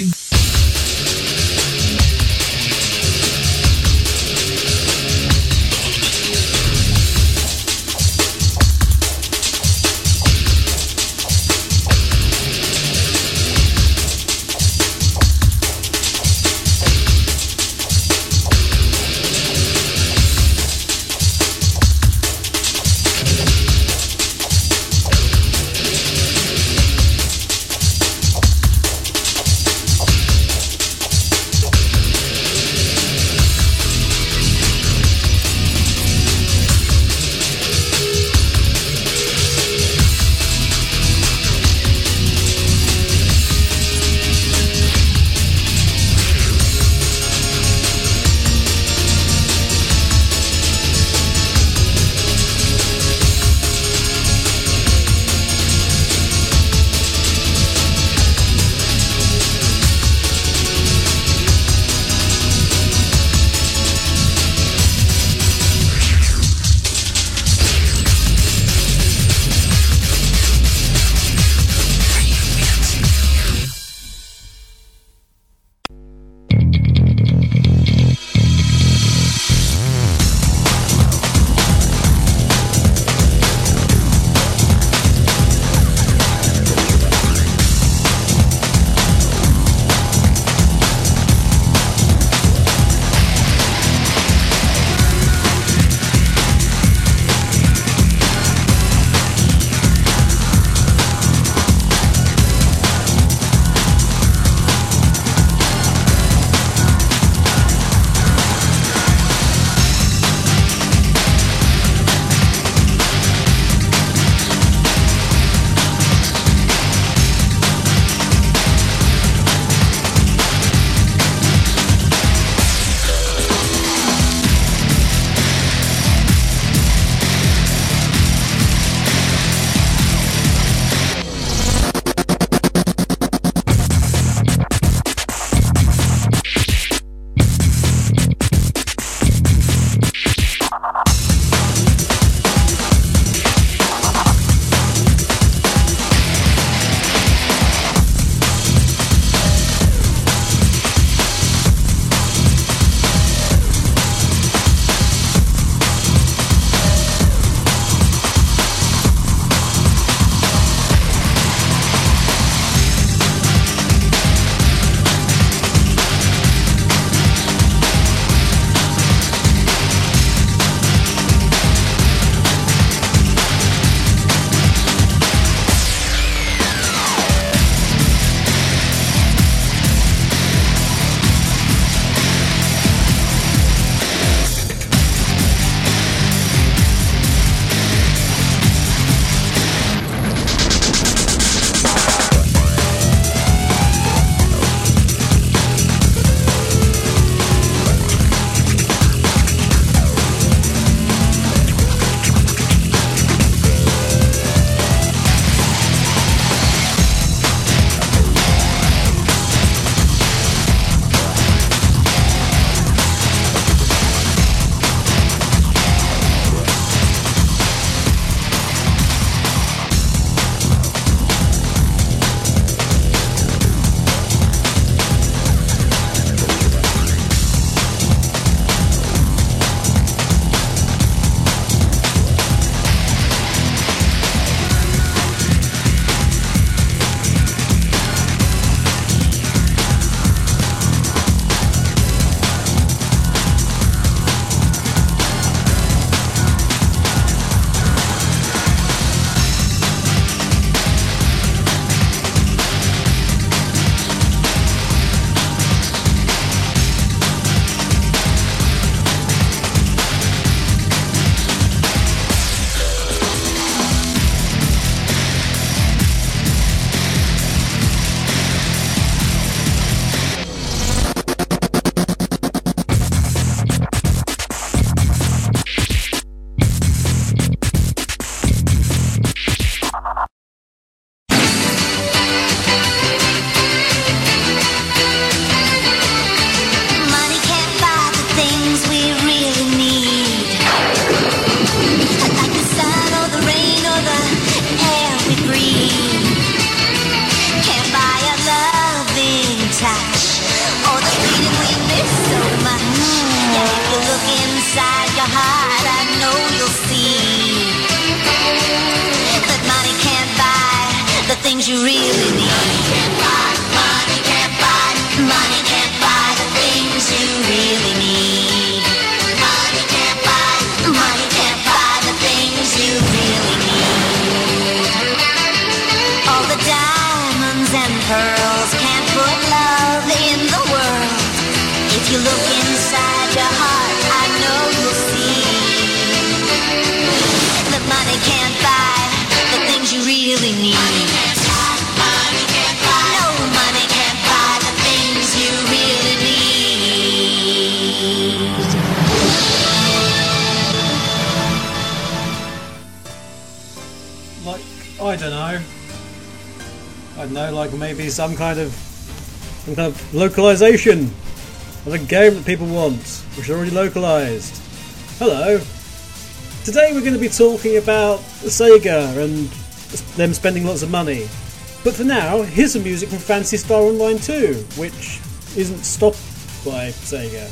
morning. Kind of some kind of localization of a game that people want, which is already localized. Hello. Today we're going to be talking about Sega and them spending lots of money. But for now, here's some music from Phantasy Star Online 2, which isn't stopped by Sega.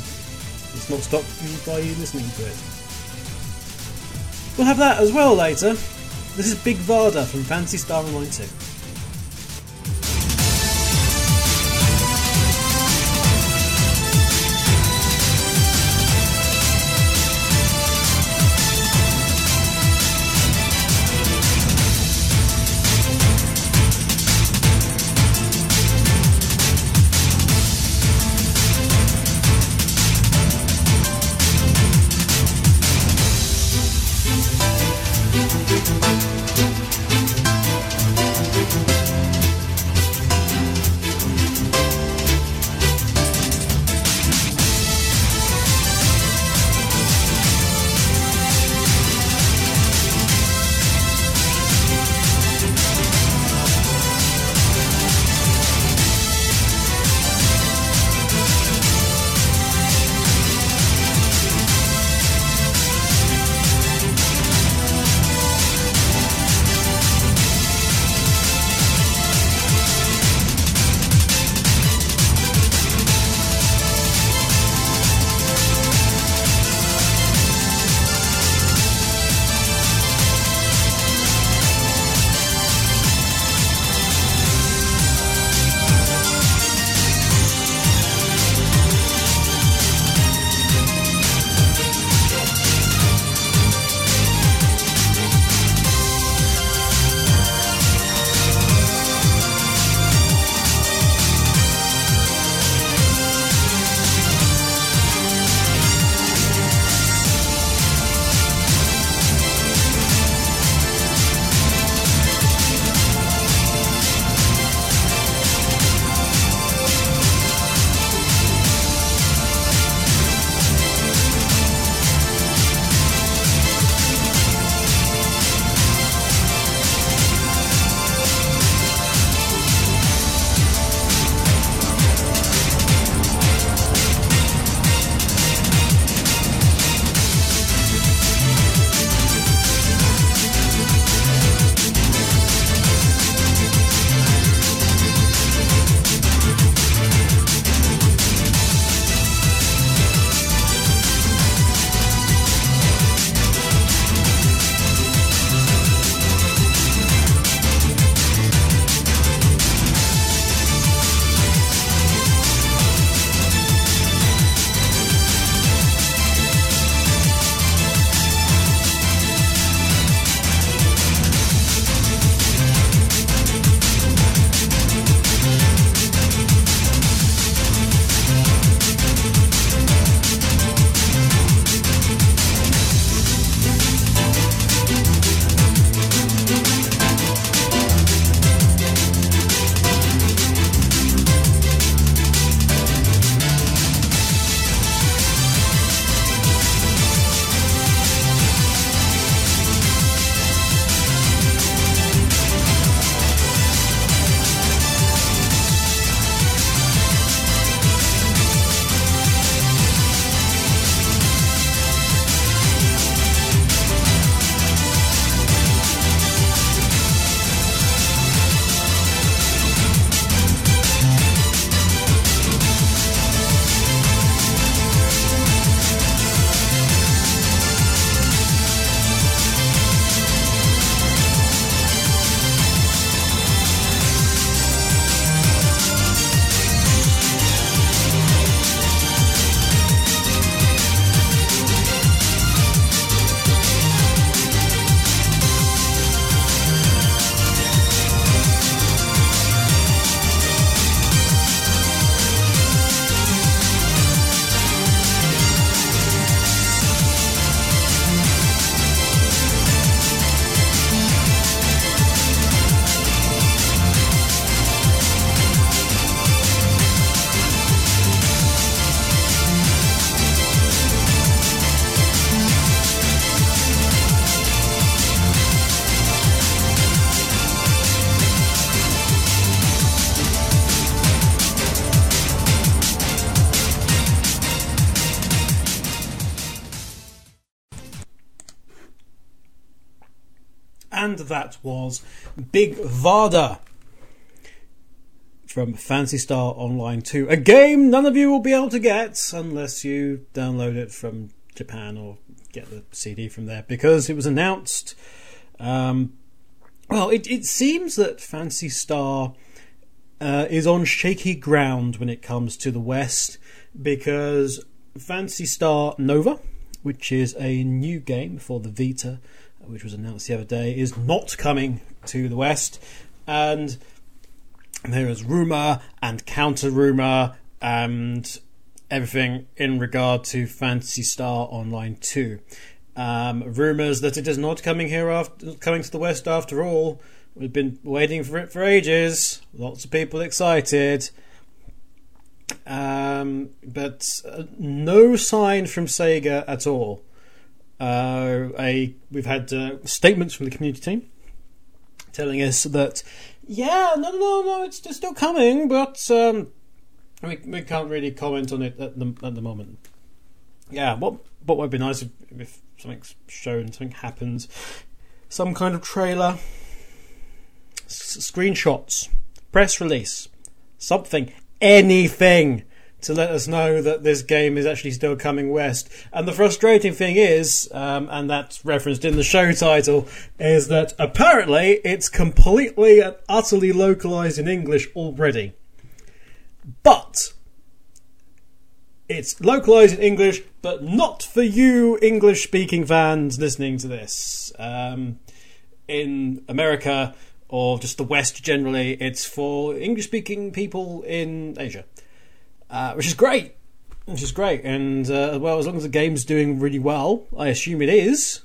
It's not stopped by you listening to it. We'll have that as well later. This is Big Vardha from Phantasy Star Online 2. That was Big Vardha from Phantasy Star Online 2. A game none of you will be able to get unless you download it from Japan or get the CD from there because it was announced. Um, well, it, it seems that Phantasy Star uh, is on shaky ground when it comes to the West because Phantasy Star Nova, which is a new game for the Vita, which was announced the other day, is not coming to the West. And there is rumour and counter rumour and everything in regard to Phantasy Star Online 2. Um, rumours that it is not coming here after coming to the West after all. We've been waiting for it for ages. Lots of people excited. Um, but uh, no sign from Sega at all. Uh, a we've had uh, statements from the community team telling us that yeah, no, no, no, it's, still coming, but um, we we can't really comment on it at the at the moment. Yeah, what what would be nice if, if something's shown, something happens, some kind of trailer, screenshots, press release, something, anything to let us know that this game is actually still coming west. And the frustrating thing is, um, and that's referenced in the show title, is that apparently it's completely and utterly localized in English already. But it's localized in English, but not for you English speaking fans listening to this. Um, in America, or just the West generally, it's for English speaking people in Asia uh, which is great. Which is great, and uh, well, as long as the game's doing really well, I assume it is.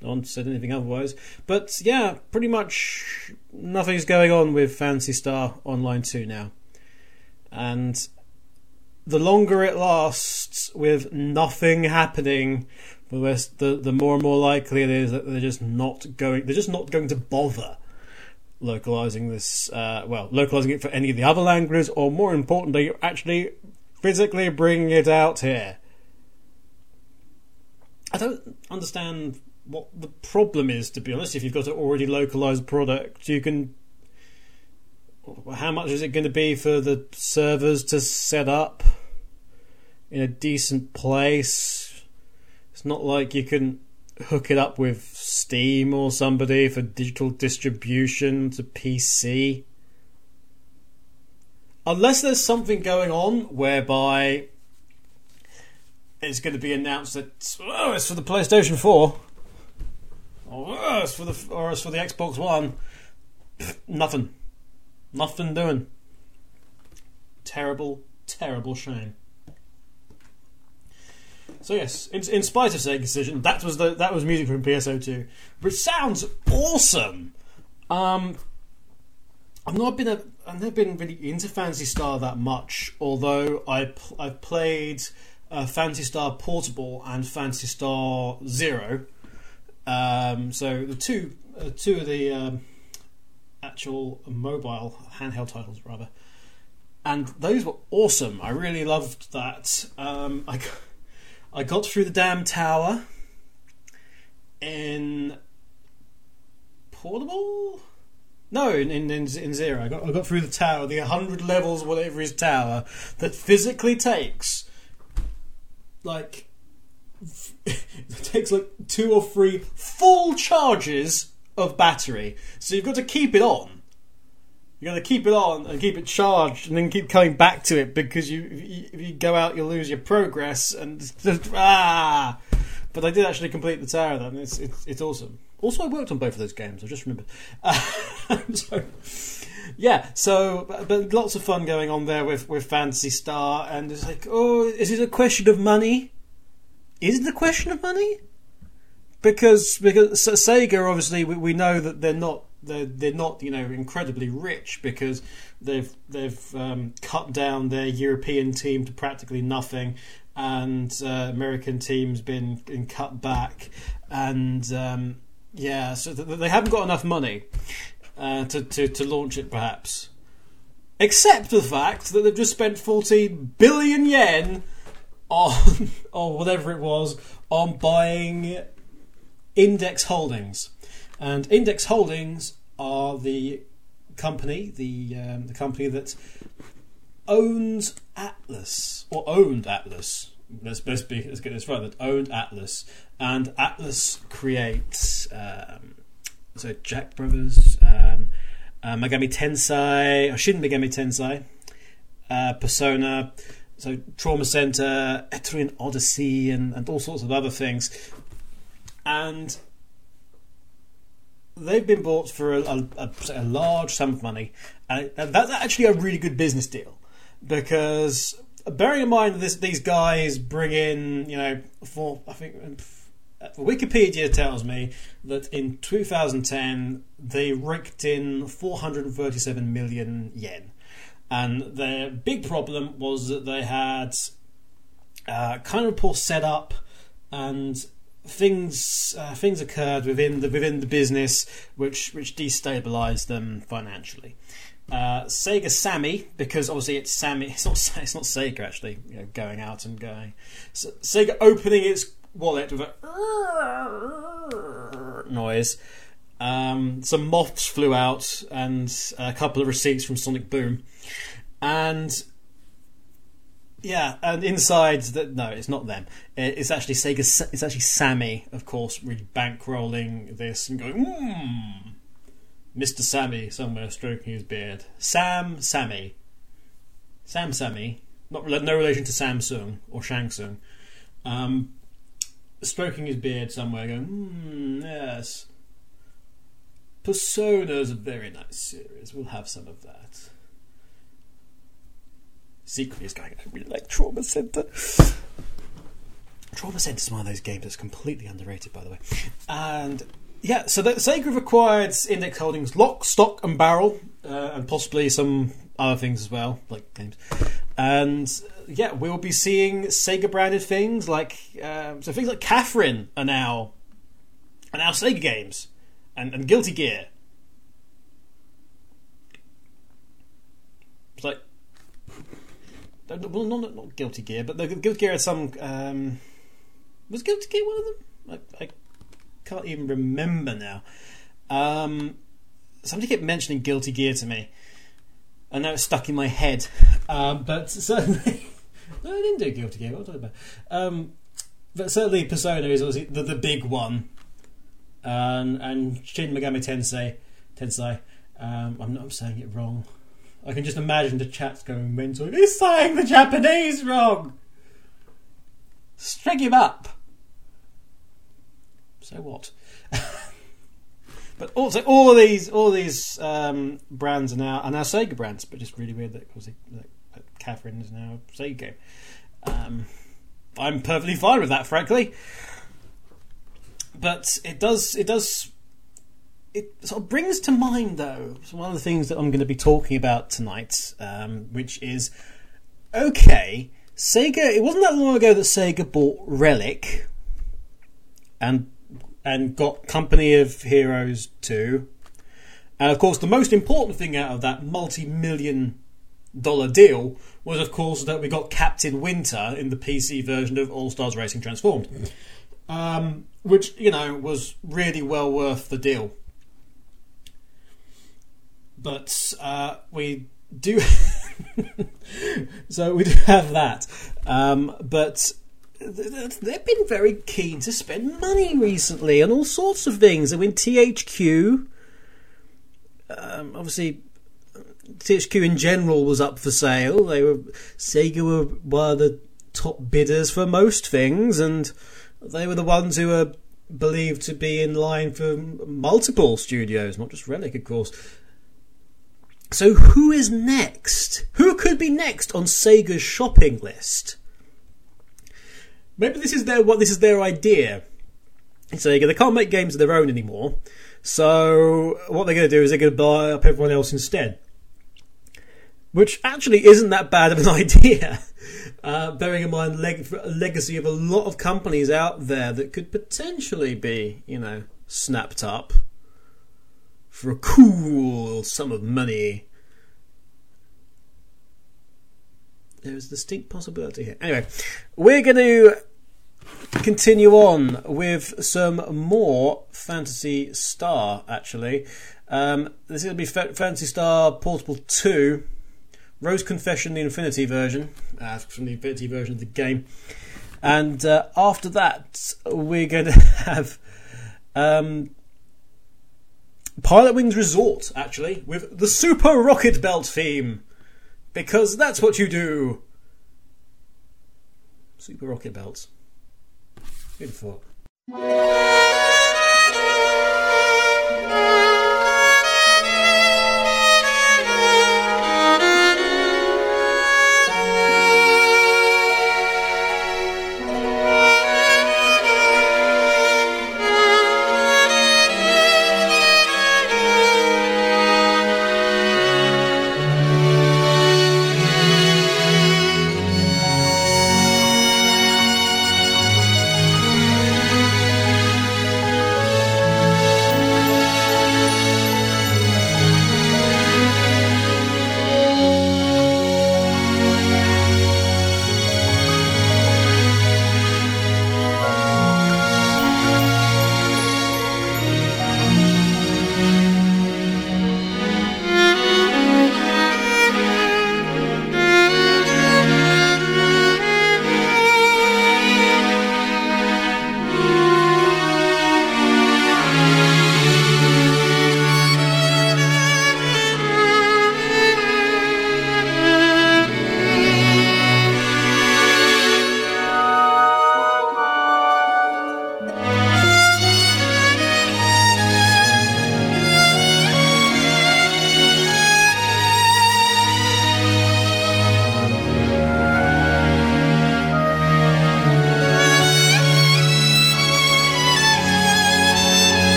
No one said anything otherwise, but yeah, pretty much nothing's going on with Phantasy Star Online 2 now, and the longer it lasts with nothing happening, the the the more and more likely it is that they're just not going. They're just not going to bother localizing this, uh, well, localizing it for any of the other languages, or more importantly, actually physically bringing it out here. I don't understand what the problem is, to be honest. If you've got an already localized product, you can. How much is it going to be for the servers to set up in a decent place? It's not like you can hook it up with Steam or somebody for digital distribution to PC. Unless there's something going on whereby it's going to be announced that oh, it's for the PlayStation 4 or oh, it's for the or it's for the Xbox One. Nothing. Nothing doing. Terrible, terrible shame. So yes, in, in spite of Sega's decision, that was the that was music from PSO2, which sounds awesome. Um, I've not been a, I've never been really into Phantasy Star that much, although I pl- I've played uh, Phantasy Star Portable and Phantasy Star Zero. Um, so the two uh, two of the um, actual mobile handheld titles rather, and those were awesome. I really loved that. Um, I. I got through the damn tower in portable. No, in, in, in, zero. I got, I got through the tower, the 100 levels, whatever is tower, that physically takes like. it takes like two or three full charges of battery. So you've got to keep it on. You got to keep it on and keep it charged, and then keep coming back to it because you, if you, go out, you'll lose your progress. And ah, but I did actually complete the tower. Then it's it's, it's awesome. Also, I worked on both of those games. I just remembered. Uh, so, yeah, so but, but lots of fun going on there with with Phantasy Star, and it's like, oh, is it a question of money? Is it a question of money? Because because Sega obviously we, we know that they're not they're they're not you know incredibly rich because they've they've um, cut down their European team to practically nothing, and uh, American team's been, been cut back, and um, yeah, so th- they haven't got enough money uh, to, to to launch it perhaps. Except the fact that they've just spent 14 billion yen on, or whatever it was, on buying Index Holdings And Index Holdings are the company, the um, the company that owns Atlus or owned Atlus. Let's, let's, be, let's get this right. That owned Atlus, and Atlus creates um, so Jack Brothers and uh, Megami Tensei, or Shin Megami Tensei, uh, Persona, so Trauma Center, Etrian Odyssey, and, and all sorts of other things. And they've been bought for a, a, a, large sum of money, and that's actually a really good business deal because bearing in mind this, these guys bring in, you know, for I think Wikipedia tells me that in 2010 they raked in 437 million yen, and their big problem was that they had uh, kind of poor setup and things uh, things occurred within the within the business which which destabilized them financially. Uh, Sega Sammy, because obviously it's Sammy. It's not. It's not Sega actually. You know, going out and going. So, Sega opening its wallet with a noise. Um, some moths flew out, and a couple of receipts from Sonic Boom, and yeah, and inside that no, it's not them. It's actually Sega. It's actually Sammy, of course, really bankrolling this and going. Hmm Mr. Sammy somewhere stroking his beard. Sam Sammy. Sam Sammy. Not no relation to Samsung or Shang Tsung. Um, stroking his beard somewhere, going, hmm, yes. Persona is a very nice series. We'll have some of that. Secretly, is going, I really like Trauma Center. Trauma Center is one of those games that's completely underrated, by the way. And yeah, so the, Sega have acquired Index Holdings, Lock, Stock, and Barrel, uh, and possibly some other things as well, like games. And yeah, we'll be seeing Sega branded things like um, so things like Catherine are now are now Sega games, and, and Guilty Gear. It's like well, not not Guilty Gear, but the Guilty Gear had some. Um, was Guilty Gear one of them? I, I can't even remember now. Um, somebody kept mentioning Guilty Gear to me. and now it's stuck in my head, um, but certainly no, I didn't do Guilty Gear. What am I talking about? Um, but certainly Persona is obviously the, the big one, and Shin Megami Tensei. Tensei. Um, I'm not I'm saying it wrong. I can just imagine the chat's going mental. He's saying the Japanese wrong. String him up so what? but also all of these all of these um, brands are now are now Sega brands, but just really weird that obviously that, that Catherine is now Sega. Um, I'm perfectly fine with that, frankly. But it does it does it sort of brings to mind though one of the things that I'm going to be talking about tonight, um, which is okay. Sega. It wasn't that long ago that Sega bought Relic, and and got Company of Heroes 2. And of course, the most important thing out of that multi million dollar deal was, of course, that we got Captain Winter in the PC version of All Stars Racing Transformed. Um, which, you know, was really well worth the deal. But uh, we do. so we do have that. Um, but they've been very keen to spend money recently on all sorts of things. I mean, THQ, um, obviously, THQ in general was up for sale. They were Sega were one of the top bidders for most things, and they were the ones who were believed to be in line for multiple studios, not just Relic, of course. So, who is next? Who could be next on Sega's shopping list? maybe this is their what this is their idea. So they can't make games of their own anymore. So what they're going to do is they're going to buy up everyone else instead. Which actually isn't that bad of an idea, uh, bearing in mind leg- legacy of a lot of companies out there that could potentially be, you know, snapped up for a cool sum of money. There's a distinct possibility here. Anyway, we're going to continue on with some more Phantasy Star, actually. Um, this is going to be Fa- Phantasy Star Portable 2, Rose Confession, the Infinity version, uh, from the Infinity version of the game. And uh, after that, we're going to have um, Pilotwings Resort, actually, with the Super Rocket Belt theme. Because that's what you do. Super Rocket Belts. Good thought.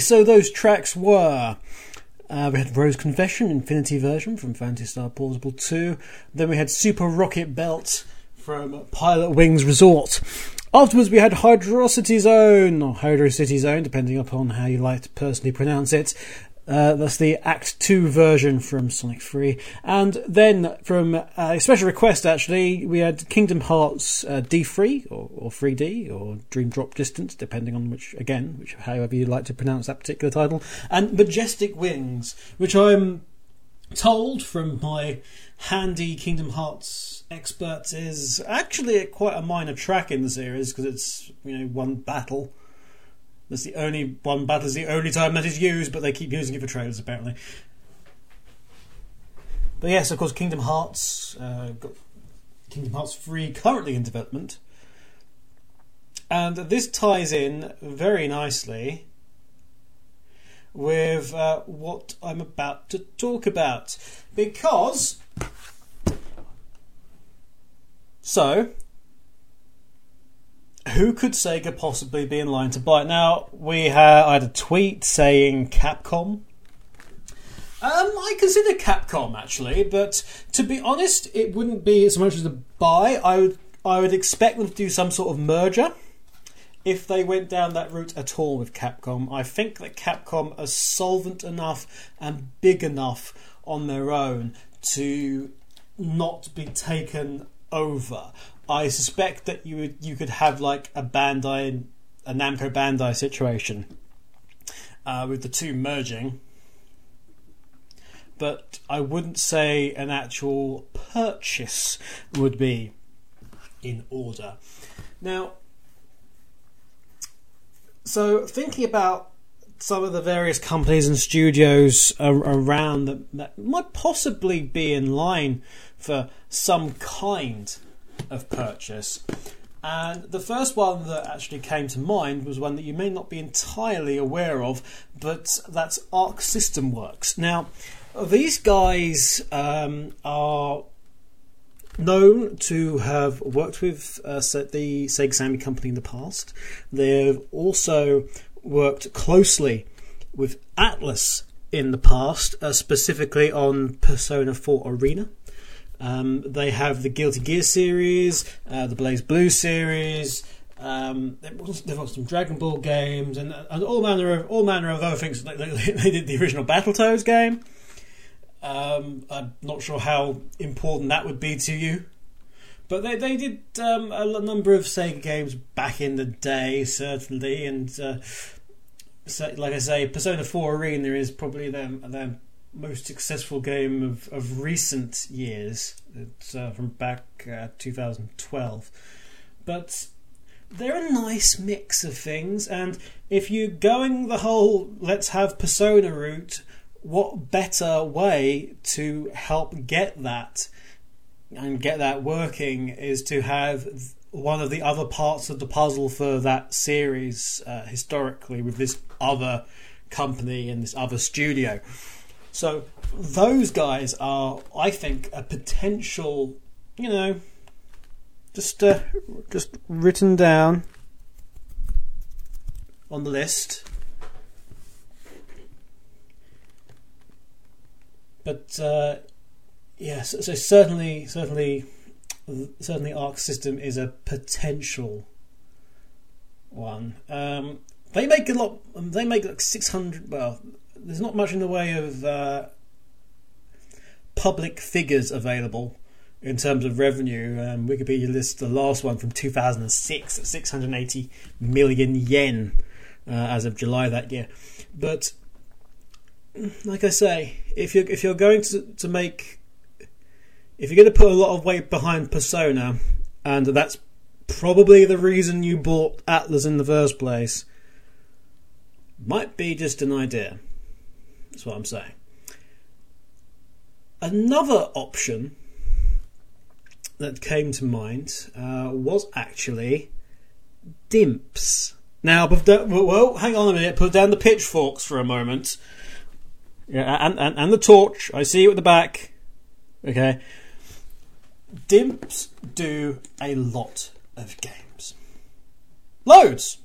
So those tracks were. Uh, we had Rose Confession, Infinity version from Phantasy Star Portable 2. Then we had Super Rocket Belt from Pilotwings Resort. Afterwards, we had Hydrocity Zone, or Hydro City Zone, depending upon how you like to personally pronounce it. Uh, that's the Act 2 version from Sonic 3. And then from uh, a special request, actually, we had Kingdom Hearts uh, D3, or, or 3D, or Dream Drop Distance, depending on which, again, which however you like to pronounce that particular title. And Majestic Wings, which I'm told from my handy Kingdom Hearts experts is actually quite a minor track in the series because it's, you know, one battle. That's the only one battle is the only time that is used, but they keep using it for trailers apparently. But yes, of course, Kingdom Hearts uh, got Kingdom Hearts 3 currently in development. And this ties in very nicely with uh, what I'm about to talk about. Because. So. Who could Sega possibly be in line to buy? Now, we had, I had a tweet saying Capcom. Um, I consider Capcom actually, but to be honest, it wouldn't be as much as a buy. I would, I would expect them to do some sort of merger if they went down that route at all with Capcom. I think that Capcom are solvent enough and big enough on their own to not be taken over. I suspect that you would you could have like a Bandai, a Namco Bandai situation uh, with the two merging, but I wouldn't say an actual purchase would be in order. Now, so thinking about some of the various companies and studios around that, that might possibly be in line for some kind of purchase. And the first one that actually came to mind was one that you may not be entirely aware of, but that's Arc System Works. Now, these guys um, are known to have worked with uh, the Sega Sammy Company in the past. They've also worked closely with Atlus in the past, uh, specifically on Persona 4 Arena. Um, they have the Guilty Gear series, uh, the BlazBlue series. Um, they've got some Dragon Ball games and, and all manner of all manner of other things. They, they, they did the original Battletoads game. Um, I'm not sure how important that would be to you, but they they did um, a number of Sega games back in the day, certainly, and uh, so, like I say, Persona 4 Arena is probably their their most successful game of, of recent years. It's uh, from back uh, 2012, but they're a nice mix of things. And if you're going the whole let's have Persona route, what better way to help get that and get that working is to have one of the other parts of the puzzle for that series uh, historically with this other company and this other studio. So those guys are, I think, a potential, you know, just uh, just written down on the list. But uh, yes, so, so certainly, certainly, certainly, Arc System is a potential one. Um, they make a lot. They make like six hundred. Well, there's not much in the way of uh, public figures available in terms of revenue. Um, Wikipedia lists the last one from 2006 at 680 million yen uh, as of July that year. But like I say, if you're if you're going to to make if you're going to put a lot of weight behind Persona, and that's probably the reason you bought Atlus in the first place, might be just an idea. That's what I'm saying. Another option that came to mind uh, was actually Dimps. Now, well, hang on a minute. Put down the pitchforks for a moment. Yeah, and, and, and the torch. I see you at the back. Okay. Dimps do a lot of games. Loads.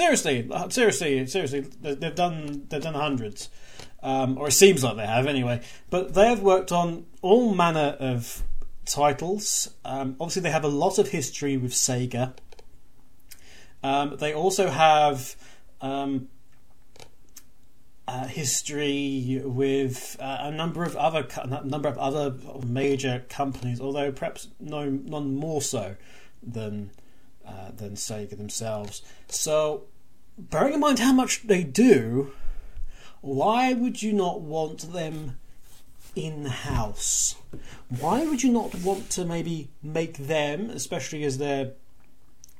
Seriously, seriously, seriously, they- they've done they've done hundreds, um, or it seems like they have anyway. But they have worked on all manner of titles. Um, obviously, they have a lot of history with Sega. Um, they also have um, uh, history with uh, a number of other co- number of other major companies, although perhaps no none more so than uh, than Sega themselves. So, bearing in mind how much they do, why would you not want them in house? Why would you not want to maybe make them, especially as they're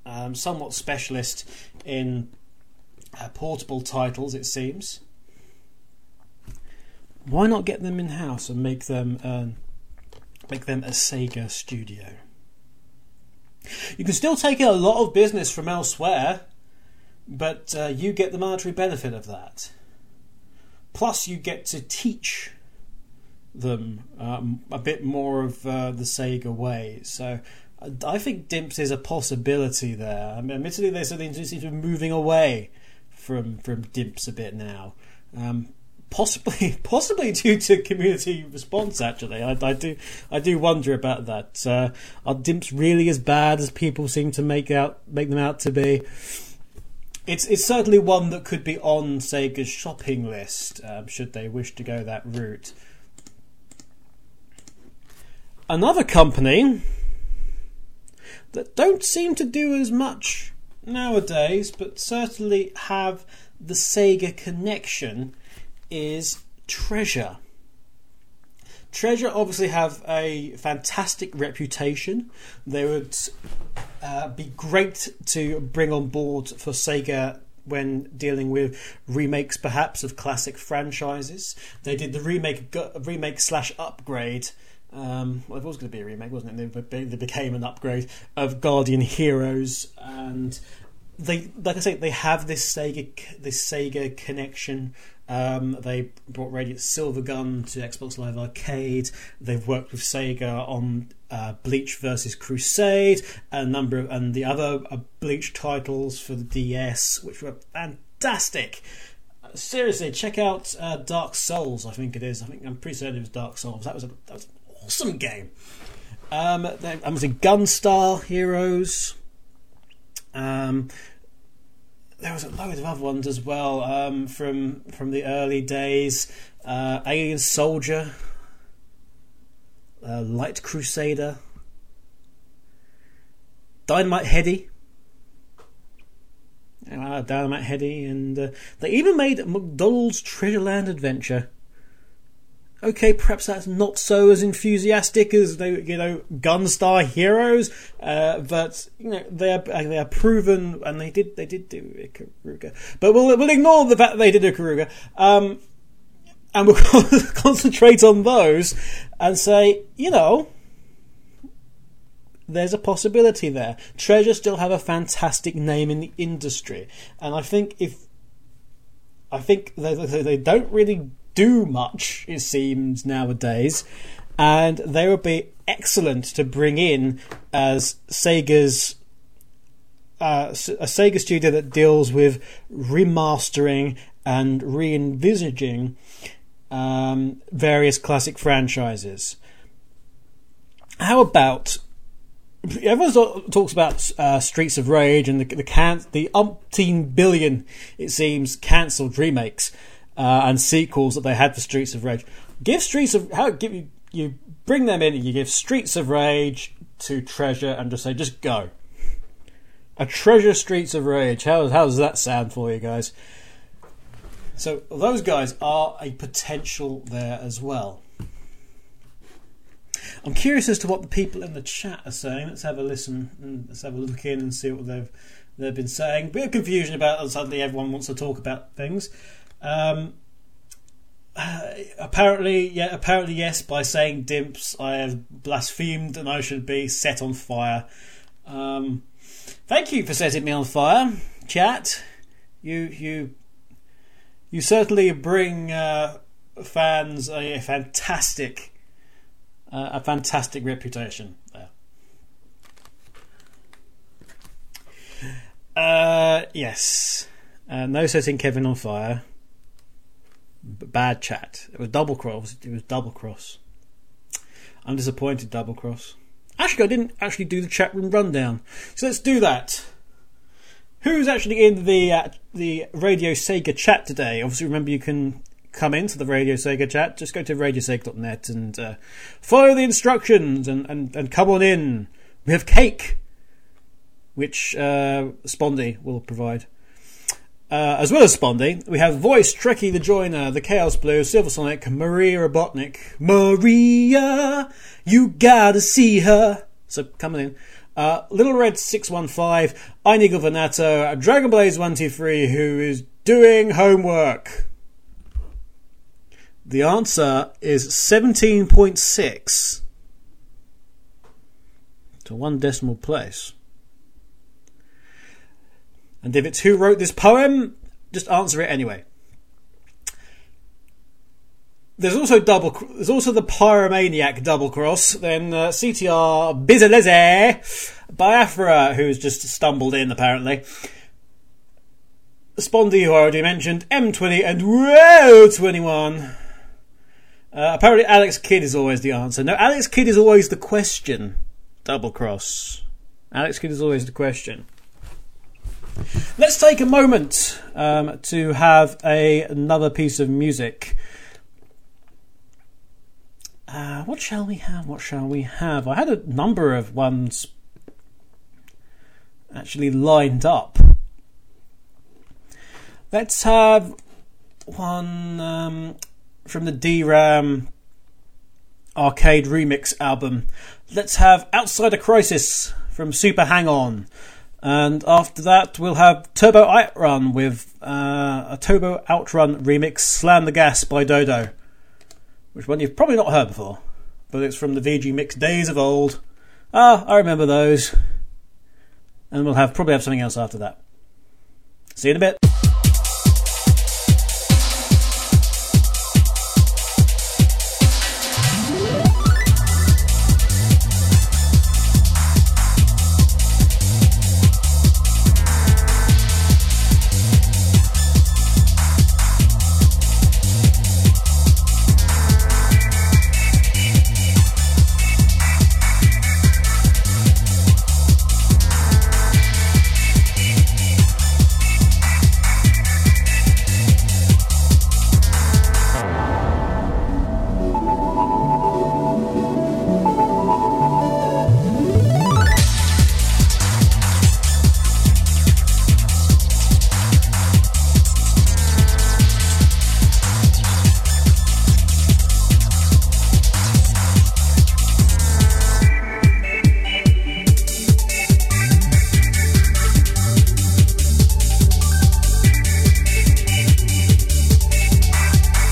um, somewhat specialist in uh, portable titles, it seems? Why not get them in house and make them uh, make them a Sega studio? You can still take in a lot of business from elsewhere, but uh, you get the monetary benefit of that. Plus, you get to teach them um, a bit more of uh, the Sega way. So, I- think Dimps is a possibility there. I mean, admittedly, they seem to seem to be moving away from from Dimps a bit now. Um, possibly, possibly due to community response. Actually, I, I do, I do wonder about that. Uh, are Dimps really as bad as people seem to make out make them out to be? It's it's certainly one that could be on Sega's shopping list um, should they wish to go that route. Another company that don't seem to do as much nowadays, but certainly have the Sega connection, is Treasure. Treasure obviously have a fantastic reputation. They would uh, be great to bring on board for Sega when dealing with remakes, perhaps of classic franchises. They did the remake, remake slash upgrade. Um, well, it was going to be a remake, wasn't it? They, they became an upgrade of Guardian Heroes, and they, like I say, they have this Sega, this Sega connection. Um, they brought Radiant Silvergun to Xbox Live Arcade. They've worked with Sega on uh, Bleach versus Crusade, a number of, and the other uh, Bleach titles for the DS, which were fantastic. Seriously, check out uh, Dark Souls. I think it is. I think I'm pretty certain it was Dark Souls. That was a that was an awesome game. Um, there- I was in Gunstar Heroes. Um, there was a load of other ones as well um, from from the early days. Uh, Alien Soldier, uh, Light Crusader, Dynamite Headdy. Uh, Dynamite Headdy, and uh, they even made McDonald's Treasure Land Adventure. Okay, perhaps that's not so as enthusiastic as they, you know, Gunstar Heroes, uh, but you know they are they are proven, and they did they did do Ikaruga, but we'll we'll ignore the fact they did Ikaruga, um, and we'll concentrate on those and say, you know, there's a possibility there. Treasure still have a fantastic name in the industry, and I think if I think they they don't really do much, it seems nowadays, and they would be excellent to bring in as Sega's uh, a Sega studio that deals with remastering and re-envisaging um, various classic franchises. How about everyone talks about uh, Streets of Rage and the the, can- the umpteen billion, it seems, cancelled remakes uh, and sequels that they had for Streets of Rage. Give Streets of how give you you bring them in. You give Streets of Rage to Treasure and just say just go. A Treasure Streets of Rage. How how does that sound for you guys? So those guys are a potential there as well. I'm curious as to what the people in the chat are saying. Let's have a listen and let's have a look in and see what they've they've been saying. Bit of confusion about suddenly everyone wants to talk about things. Um, apparently, yeah, apparently yes. By saying dimps, I have blasphemed and I should be set on fire. Um, thank you for setting me on fire, chat. You you you certainly bring uh, fans a, a fantastic uh, a fantastic reputation there. Uh, yes. Uh, no setting Kevin on fire. Bad chat. It was double cross. It was double cross. I'm disappointed, double cross. Actually, I didn't actually do the chat room rundown. So let's do that. Who's actually in the uh, the Radio Sega chat today? Obviously, remember you can come into the Radio Sega chat. Just go to radiosega.net and uh, follow the instructions and, and, and come on in. We have cake, which uh, Spondy will provide. Uh, as well as Spondy, we have Voice, Trekkie the Joiner, the Chaos Blue, Silver Sonic, Maria Robotnik. Maria, you gotta see her. So coming in. Uh, Little Red 615, Einigal Venato, Dragon Blaze 123, who is doing homework. The answer is 17.6 to one decimal place. And if it's who wrote this poem, just answer it anyway. There's also double. There's also the pyromaniac double cross. Then uh, CTR Bizaleze Biafra, who's just stumbled in apparently. Spondy, who I already mentioned, M20 and Row21. Uh, apparently, Alex Kidd is always the answer. No, Alex Kidd is always the question. Double cross. Alex Kidd is always the question. Let's take a moment um, to have a, another piece of music. Uh, what shall we have? What shall we have? I had a number of ones actually lined up. Let's have one um, from the DRAM arcade remix album. Let's have Outride a Crisis from Super Hang On. And after that, we'll have Turbo Outrun with uh, a Turbo Outrun remix, Slam the Gas by Dodo. Which one you've probably not heard before, but it's from the VG Mix days of old. Ah, I remember those. And we'll have probably have something else after that. See you in a bit.